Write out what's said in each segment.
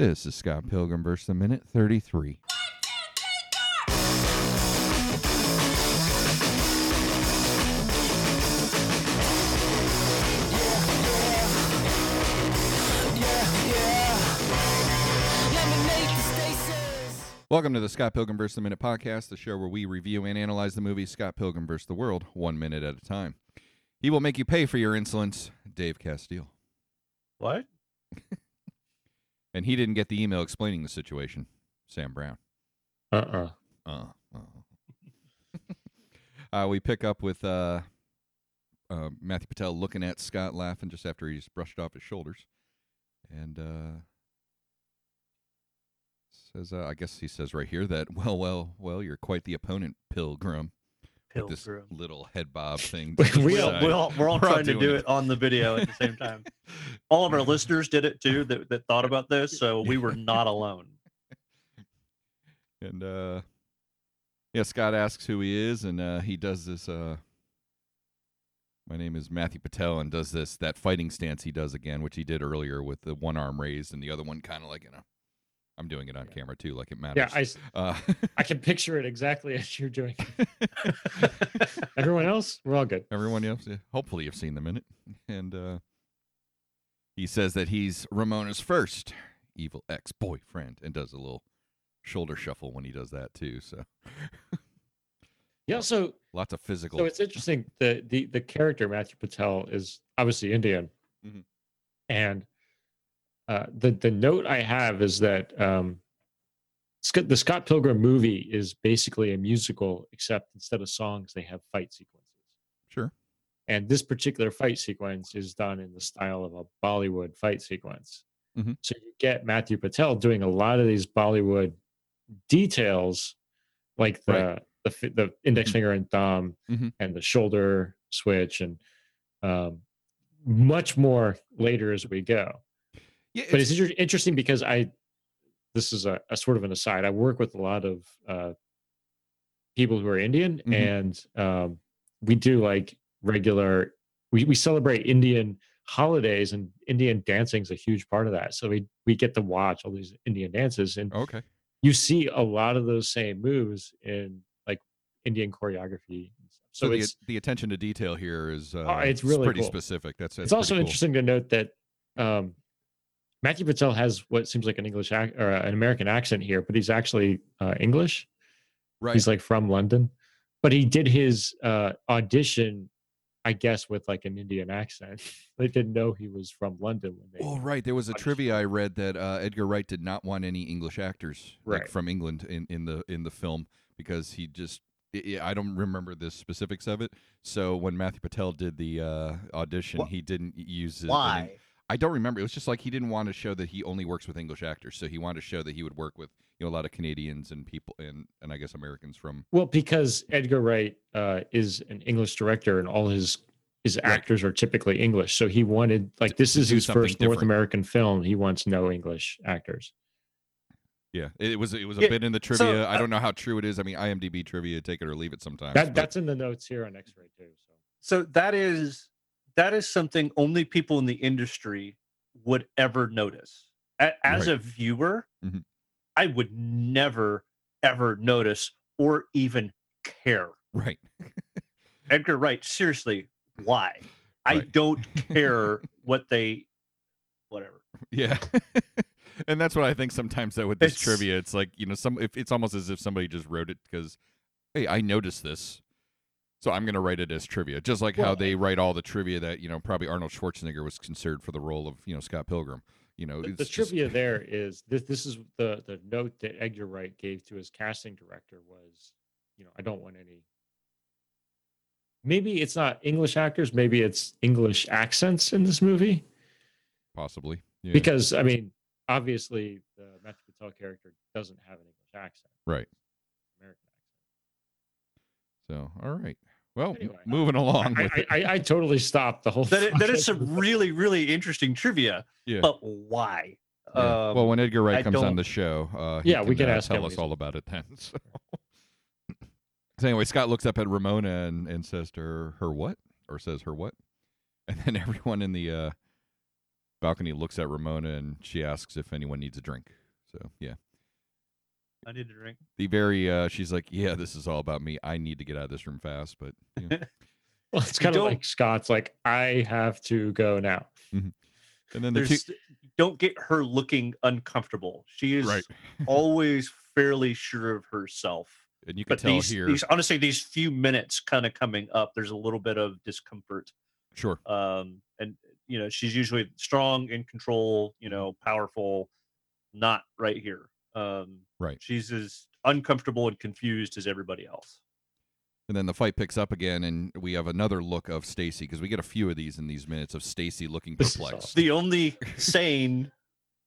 This is Scott Pilgrim versus the Minute 33. Welcome to the Scott Pilgrim vs. the Minute podcast, the show where we review and analyze the movie Scott Pilgrim vs. the World one minute at a time. He will make you pay for your insolence, Dave Castile. What? And he didn't get the email explaining the situation, Sam Brown. Uh-uh. Uh, uh. uh, we pick up with uh, uh, Matthew Patel looking at Scott laughing just after he's brushed off his shoulders. And uh, says, uh, I guess he says right here that, well, well, well, you're quite the opponent, Pilgrim. This little head bob thing. we, all, we all, we're all We're all trying to do it. it on the video at the same time. all of our listeners did it too that, that thought about this, so we were not alone. And uh yeah, Scott asks who he is and uh he does this uh my name is Matthew Patel and does this that fighting stance he does again, which he did earlier with the one arm raised and the other one kind of like, you know. I'm doing it on Yeah. camera too, like it matters. Yeah, I, uh, I can picture it exactly as you're doing. it. Everyone else, we're all good. everyone else, hopefully you've seen the minute. And uh he says that he's Ramona's first evil ex-boyfriend and does a little shoulder shuffle when he does that too. So Yeah, so lots of physical. so it's interesting. The the the character Matthew Patel is obviously Indian, Mhm. and uh, the the note I have is that um, Scott, the Scott Pilgrim movie is basically a musical, except instead of songs, they have fight sequences. sure. And this particular fight sequence is done in the style of a Bollywood fight sequence. Mhm. So you get Matthew Patel doing a lot of these Bollywood details, like the Right. the, the index Mhm. finger and thumb, Mhm. and the shoulder switch, and um, much more later as we go. Yeah, But it's inter- interesting because I, this is a, a sort of an aside. I work with a lot of uh, people who are Indian, Mhm. and um, we do like regular. We we celebrate Indian holidays, and Indian dancing is a huge part of that. So we we get to watch all these Indian dances, and okay. you see a lot of those same moves in like Indian choreography. So, So, the it's the attention to detail here is uh, Oh, it's really pretty cool. specific. That's, that's it's also cool. interesting to note that um, Matthew Patel has what seems like an English ac- or an American accent here, but he's actually uh, English. Right. He's like from London, but he did his uh, audition, I guess, with like an Indian accent. they didn't know he was from London when they. Oh, right. There was a audition. trivia I read that uh, Edgar Wright did not want any English actors like, from England in, in the in the film because he just I- I I don't remember the specifics of it. So when Matthew Patel did the uh, audition, Wha- he didn't use it. Why? I don't remember. It was just like he didn't want to show that he only works with English actors. So he wanted to show that he would work with you know a lot of Canadians and people and and I guess Americans from Well, because Edgar Wright uh, is an English director, and all his his Right. actors are typically English. So he wanted like this to is do his something first North. American film. He wants no English actors. Yeah, it was it was a Yeah, bit in the so, trivia. I uh, don't know how true it is. I mean, IMDb trivia, take it or leave it sometimes. That but- that's in the notes here on X-ray too. So So that is that is something only people in the industry would ever notice. As Right. a viewer, Mhm. I would never ever notice or even care. right. Edgar Wright, seriously, why? I don't care what they whatever. Yeah. and that's what I think sometimes though with this It's- trivia. It's like, you know, some if it's almost as if somebody just wrote it because hey, I noticed this. So I'm gonna write it as trivia. Just like how they write all the trivia that, you know, probably Arnold Schwarzenegger was considered for the role of, you know, Scott Pilgrim. You know, the, it's the just- trivia there is this. This is the the note that Edgar Wright gave to his casting director was, you know, I don't want any. Maybe it's not English actors. Maybe it's English accents in this movie. possibly. Yeah. Because I mean, obviously, the Matthew Patel character doesn't have an English accent. Right. American accent. So all right. Well, Anyway. moving along with accent. it. I, I, I totally stopped the whole. That is, that is some really really interesting trivia. Yeah. But why? Yeah. Um, well, when Edgar Wright I comes on the show, uh, he Yeah, we can uh, ask him tell when us he's- all about it then. So. so anyway, Scott looks up at Ramona and, and says to her, "Her what?" or says, "Her what?" And then everyone in the uh, balcony looks at Ramona and she asks if anyone needs a drink. So yeah, I need a drink. the very uh, she's like, yeah, this is all about me. I need to get out of this room fast, but yeah. Well, it's kind of like Scott's like, I have to go now. and then the two, There's don't get her looking uncomfortable. She is right, always fairly sure of herself. and you can But tell these, here, these honestly, these few minutes kind of coming up, there's a little bit of discomfort. sure, Um, and you know, she's usually strong, in control, you know, powerful. Not right here. Um, Right. She's as uncomfortable and confused as everybody else. and then the fight picks up again, and we have another look of Stacey because we get a few of these in these minutes of Stacey looking perplexed. The only sane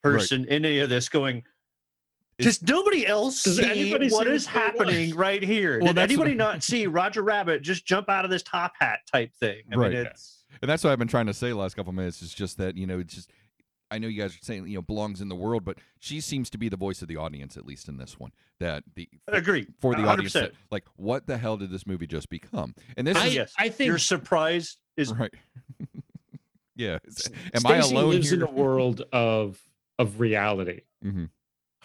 Right. person in any of this going. Is- Does nobody else Does see what see is what's going on?" happening right here? Well, Did that's what- anybody not see Roger Rabbit just jump out of this top hat type thing? I Right. mean, it's And that's what I've been trying to say the last couple of minutes. Is just that you know, it's just I know you guys are saying you know belongs in the world, but she seems to be the voice of the audience at least in this one. That the agree for the 100%. audience, that, like what the hell did this movie just become? And this I, is yes, I think Your surprise is right. yeah. S- Am I alone lives here? in a world of of reality. Mhm.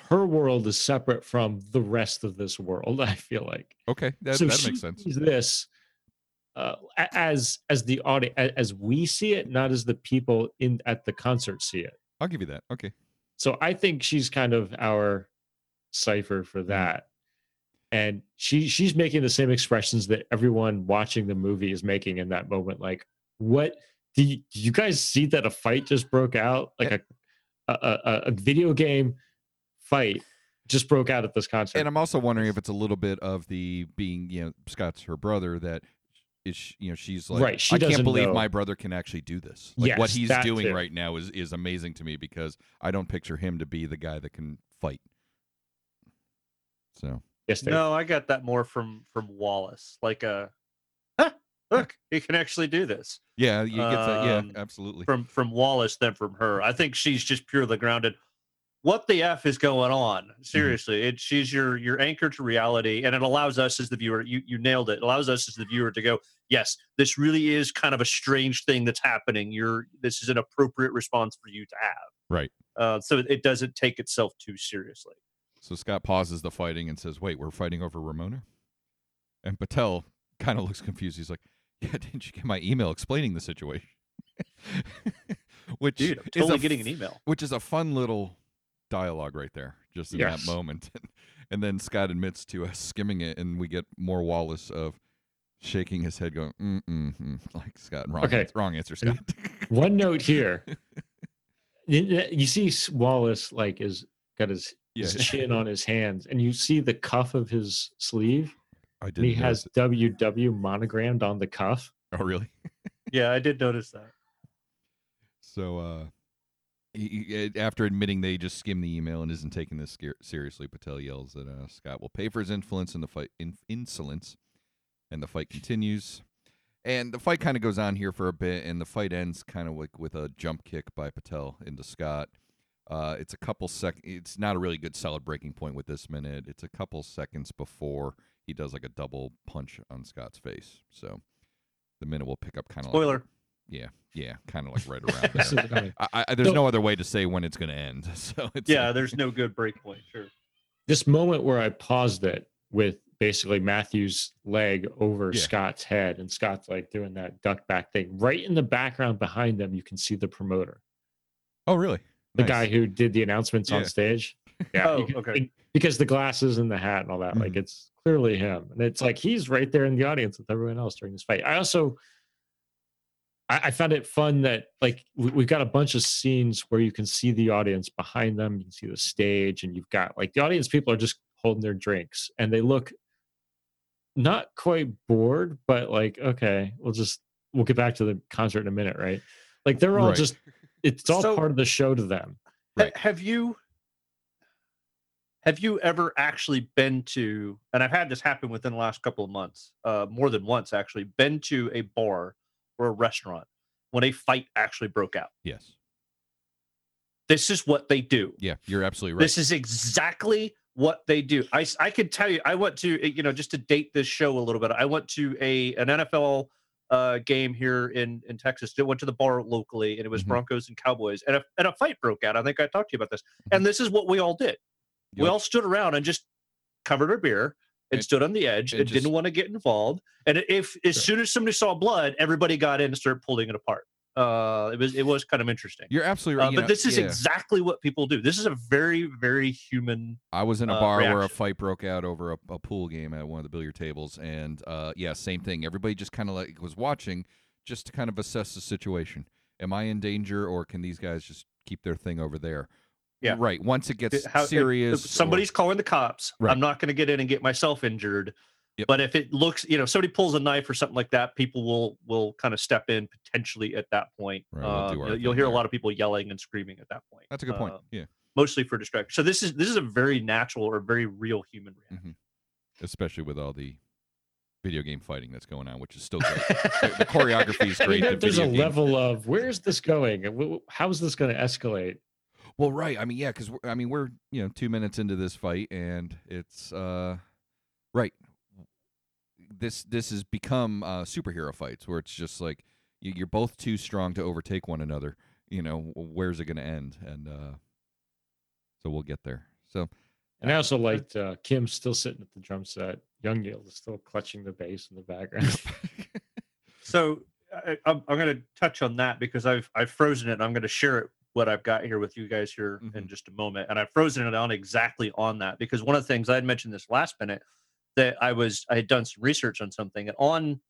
Her world is separate from the rest of this world. I feel like Okay, that, so that makes sense. This uh, as as the audience as we see it, not as the people in at the concert see it. I'll give you that. Okay. So I think she's kind of our cipher for Mm-hmm. that. And she she's making the same expressions that everyone watching the movie is making in that moment. Like, what do you, do you guys see that a fight just broke out? Like a a, a a video game fight just broke out at this concert. And I'm also wondering if it's a little bit of the being, you know, Scott's her brother that is, sh- you know, she's like, Right, she I can't believe know. my brother can actually do this. Like what he's doing too. right now is is amazing to me because I don't picture him to be the guy that can fight. So yes, they- no. I got that more from from Wallace. Like a, huh, look, he can actually do this. yeah, you get that. Yeah, Um, absolutely. From from Wallace than from her. I think she's just purely grounded. What the f is going on? Mm-hmm. Seriously, it she's your your anchor to reality, and it allows us as the viewer. You you nailed it. It allows us as the viewer to go, yes, this really is kind of a strange thing that's happening. You're this is an appropriate response for you to have. Right. Uh, so it doesn't take itself too seriously. So Scott pauses the fighting and says, "Wait, we're fighting over Ramona?" And Patel kind of looks confused. He's like, "Yeah, didn't you get my email explaining the situation?" which Dude, I'm is totally a getting an email. which is a fun little dialogue right there, just in Yes. that moment. and then Scott admits to us skimming it, and we get more Wallace of shaking his head, going, mm mm mm," like Scott. Wrong, Okay. answer, wrong answer, Scott. One note here. you, you see Wallace like is got his, yeah, his chin on his hands, and you see the cuff of his sleeve, I and did. he has WW monogrammed on the cuff. Oh, really? Yeah, I did notice that. So, uh, he, he- after admitting they just skimmed the email and isn't taking this seriously, Patel yells that uh, Scott will pay for his influence in the fight, in, insolence, and the fight continues. And the fight kind of goes on here for a bit, and the fight ends kind of like with a jump kick by Patel into Scott. Uh, it's a couple sec. It's not a really good solid breaking point with this minute. It's a couple seconds before he does like a double punch on Scott's face. So the minute will pick up kind of Spoiler. Like, yeah, yeah, kind of like right around This there. is. I, I, there's So- no other way to say when it's going to end. So it's Yeah, uh, there's no good break point. Sure. this moment where I paused it with basically Matthew's leg over Yeah. Scott's head, and Scott's like doing that duck back thing. Right in the background behind them, you can see the promoter, oh really? the Nice. guy who did the announcements Yeah. on stage. Yeah, Oh, can- okay. because the glasses and the hat and all that, like Mhm. it's clearly him, and it's like he's right there in the audience with everyone else during this fight. I also. I, I found it fun that like we, we've got a bunch of scenes where you can see the audience behind them, you can see the stage, and you've got like the audience people are just holding their drinks and they look not quite bored, but like, okay, we'll just we'll get back to the concert in a minute, right? Like they're all Right. just it's all So- part of the show to them. Ha- Right. Have you have you ever actually been to and I've had this happen within the last couple of months, uh more than once actually, been to a bar or a restaurant when a fight actually broke out. Yes. This is what they do. Yeah, you're absolutely right. This is exactly what they do. I, I could tell you I went to you know just to date this show a little bit. I went to a an NFL uh, game here in in Texas. It went to the bar locally, and it was Mhm. Broncos and Cowboys, and a and a fight broke out. I think I talked to you about this, and this is what we all did. We all stood around and just covered our beer And- stood on the edge It, and, just- didn't want to get involved. And if as Sure. soon as somebody saw blood, everybody got in and started pulling it apart. Uh, it was it was kind of interesting. You're absolutely right. Uh, but know, this is yeah. exactly what people do. This is a very very human. I was in a uh, bar where a fight broke out over a, a pool game at one of the billiard tables, and uh, yeah, same thing. Everybody just kind of like was watching, just to kind of assess the situation. Am I in danger, or can these guys just keep their thing over there? Yeah. right. Once it gets How- serious, If or- somebody's calling the cops. Right. I'm not going to get in and get myself injured. Yep. But if it looks, you know, somebody pulls a knife or something like that, people will will kind of step in potentially at that point. Right, we'll do Um, you'll, you'll thing hear a lot of people yelling and screaming at that point. that's a good point. uh, yeah, Mostly for distraction. So this is this is a very natural or very real human reaction. especially with all the video game fighting that's going on, which is still great. the, the choreography is I mean, great. the there's a video game- level of where's this going? and wh- wh- How is this going to escalate? Well, right. I mean, yeah, because I mean, we're you know two minutes into this fight, and it's uh, right. This this has become uh, superhero fights where it's just like you- you're both too strong to overtake one another. You know, where's it going to end? And uh, so we'll get there. So And I also liked uh, Kim still sitting at the drum set. Young Neil is still clutching the bass in the background. So I, I'm, I'm going to touch on that because I've I've frozen it. and I'm going to share it what I've got here with you guys here in Mhm. just a moment, and I've frozen it on exactly on that because one of the things I had mentioned this last minute that I was I had done some research on something and on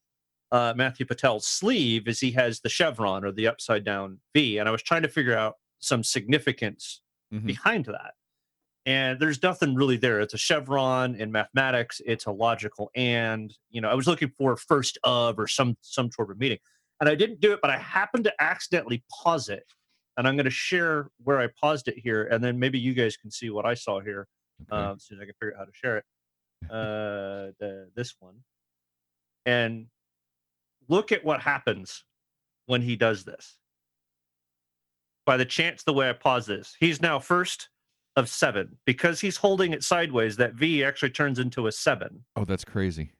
uh, Matthew Patel's sleeve is he has the chevron or the upside down V, and I was trying to figure out some significance Mhm. behind that. And there's nothing really there. It's a chevron in mathematics. It's a logical and. You know, I was looking for first of or some some sort of meeting, and I didn't do it. But I happened to accidentally pause it, and I'm going to share where I paused it here, and then maybe you guys can see what I saw here okay. um, as soon as I can figure out how to share it. Uh, the this one, and look at what happens when he does this. By the chance, the way I pause this, he's now first of seven because he's holding it sideways. That V actually turns into a seven, oh, that's crazy.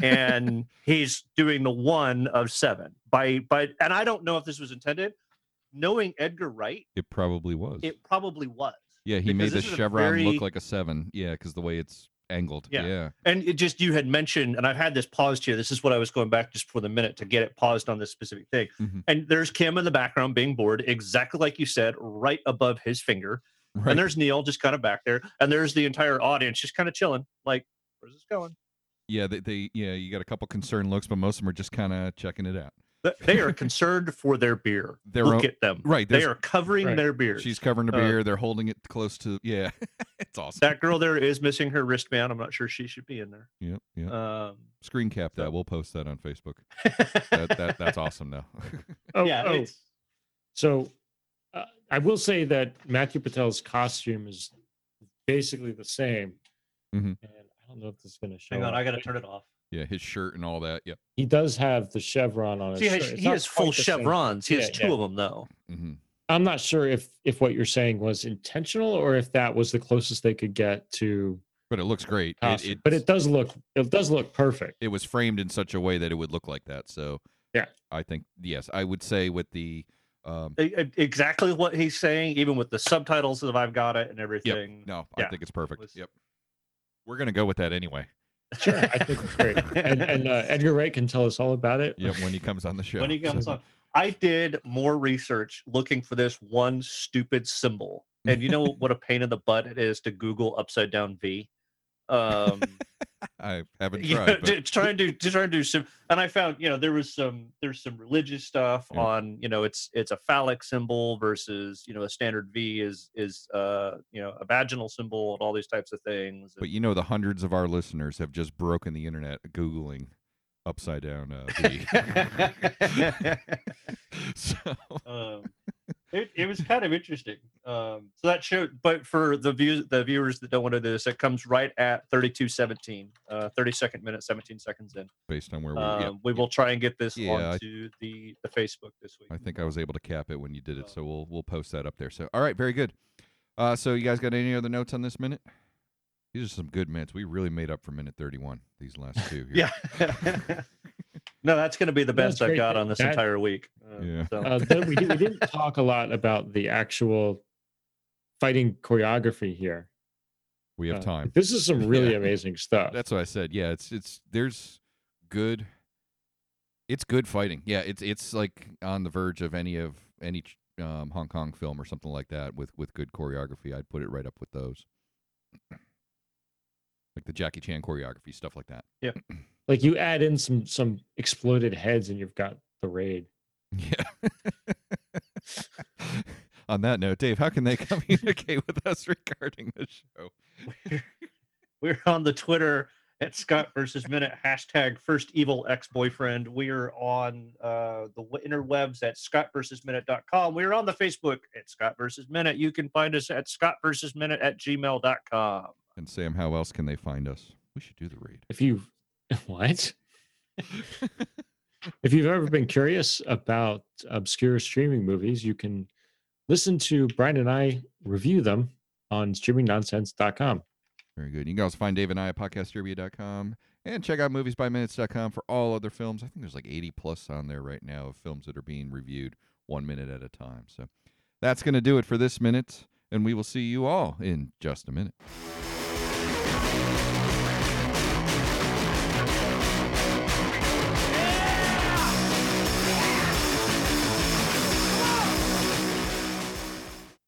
and he's doing the one of seven. By by, and I don't know if this was intended. Knowing Edgar Wright, It probably was. it probably was. yeah, he made the a chevron very- look like a seven. Yeah, because the way it's angled. Yeah. yeah. And it just you had mentioned, and I've had this paused here. This is what I was going back just for the minute to get it paused on this specific thing. Mhm. And there's Kim in the background being bored, exactly like you said, right above his finger. Right. And there's Neil just kind of back there, and there's the entire audience just kind of chilling, like, where's this going? yeah, they, they yeah, you got a couple concerned looks, but most of them are just kind of checking it out. Th- They are concerned for their beer. Their Look own- at them. right, They are covering Right. their beer. She's covering the Uh, beer. They're holding it close to. Yeah, it's awesome. that girl there is missing her wristband. I'm not sure she should be in there. Yep, yep. Um, Screen cap that. so- We'll post that on Facebook. That, that that's awesome. Now. Oh, yeah, oh, it's, So uh, I will say that Matthew Patel's costume is basically the same. Mhm. And I don't know if this is going to show. hang on, up, I got to turn it off. Yeah, his shirt and all that. Yep. He does have the chevron on his See, he shirt. has, It's he has full chevrons. He has Yeah, two yeah. of them though. hmm I'm not sure if if what you're saying was intentional or if that was the closest they could get to But it looks great. It, it, but it does look it does look perfect. it was framed in such a way that it would look like that. So Yeah. I think yes, I would say with the um, exactly what he's saying, even with the subtitles that I've got it and everything. no, I Yeah, think it's perfect. was- Yep. We're gonna go with that anyway. Sure, I think it's great. And and uh, Edgar Wright can tell us all about it. Yep. When he comes on the show. when he comes So- on, I did more research looking for this one stupid symbol, and you know what a pain in the butt it is to Google upside down V. Um, I haven't you know, tried. to, but to try and do to try and do some, and I found you know there was some there's some religious stuff Yeah. on you know it's it's a phallic symbol versus you know a standard V is is uh you know a vaginal symbol and all these types of things. But you know, the hundreds of our listeners have just broken the internet googling upside down uh, V. so um, it, it was kind of interesting. Um, so that showed, but for the views, the viewers that don't want to do this, it comes right at 32:17, uh, 32nd minute, 17 seconds in. based on where we, Um, yeah, we will try and get this Yeah, I- onto the the Facebook this week. I think I was able to cap it when you did it, so we'll we'll post that up there. So all right, very good. Uh, so you guys got any other notes on this minute? These are some good minutes. We really made up for minute thirty-one. These last two. Here. yeah. No, that's going to be the best I've got on this That- entire week. Uh, Yeah. so- Uh, then we, we didn't talk a lot about the actual fighting choreography here. We have Uh, time. This is some really Yeah. amazing stuff. That's what I said. Yeah, it's it's there's good. It's good fighting. Yeah, it's it's like on the verge of any of any um, Hong Kong film or something like that with with good choreography. I'd put it right up with those. Like the Jackie Chan choreography, stuff like that. Yeah, like you add in some some exploded heads, and you've got the raid. Yeah. On that note, Dave, how can they communicate with us regarding the show? We're on the Twitter at Scott versus Minute hashtag First Evil Ex Boyfriend. We are on uh, the w- interwebs at Scott versus Minute.com. We're on the Facebook at Scott versus Minute. You can find us at Scott versus Minute at gmail.com. And Sam, how else can they find us? We should do the read. If you what? if you've ever been curious about obscure streaming movies, you can listen to Brian and I review them on streamingnonsense.com. Very good. You can also find Dave and I at podcastderby.com and check out moviesbyminutes.com for all other films. I think there's like 80 plus on there right now of films that are being reviewed one minute at a time. So that's going to do it for this minute, and we will see you all in just a minute.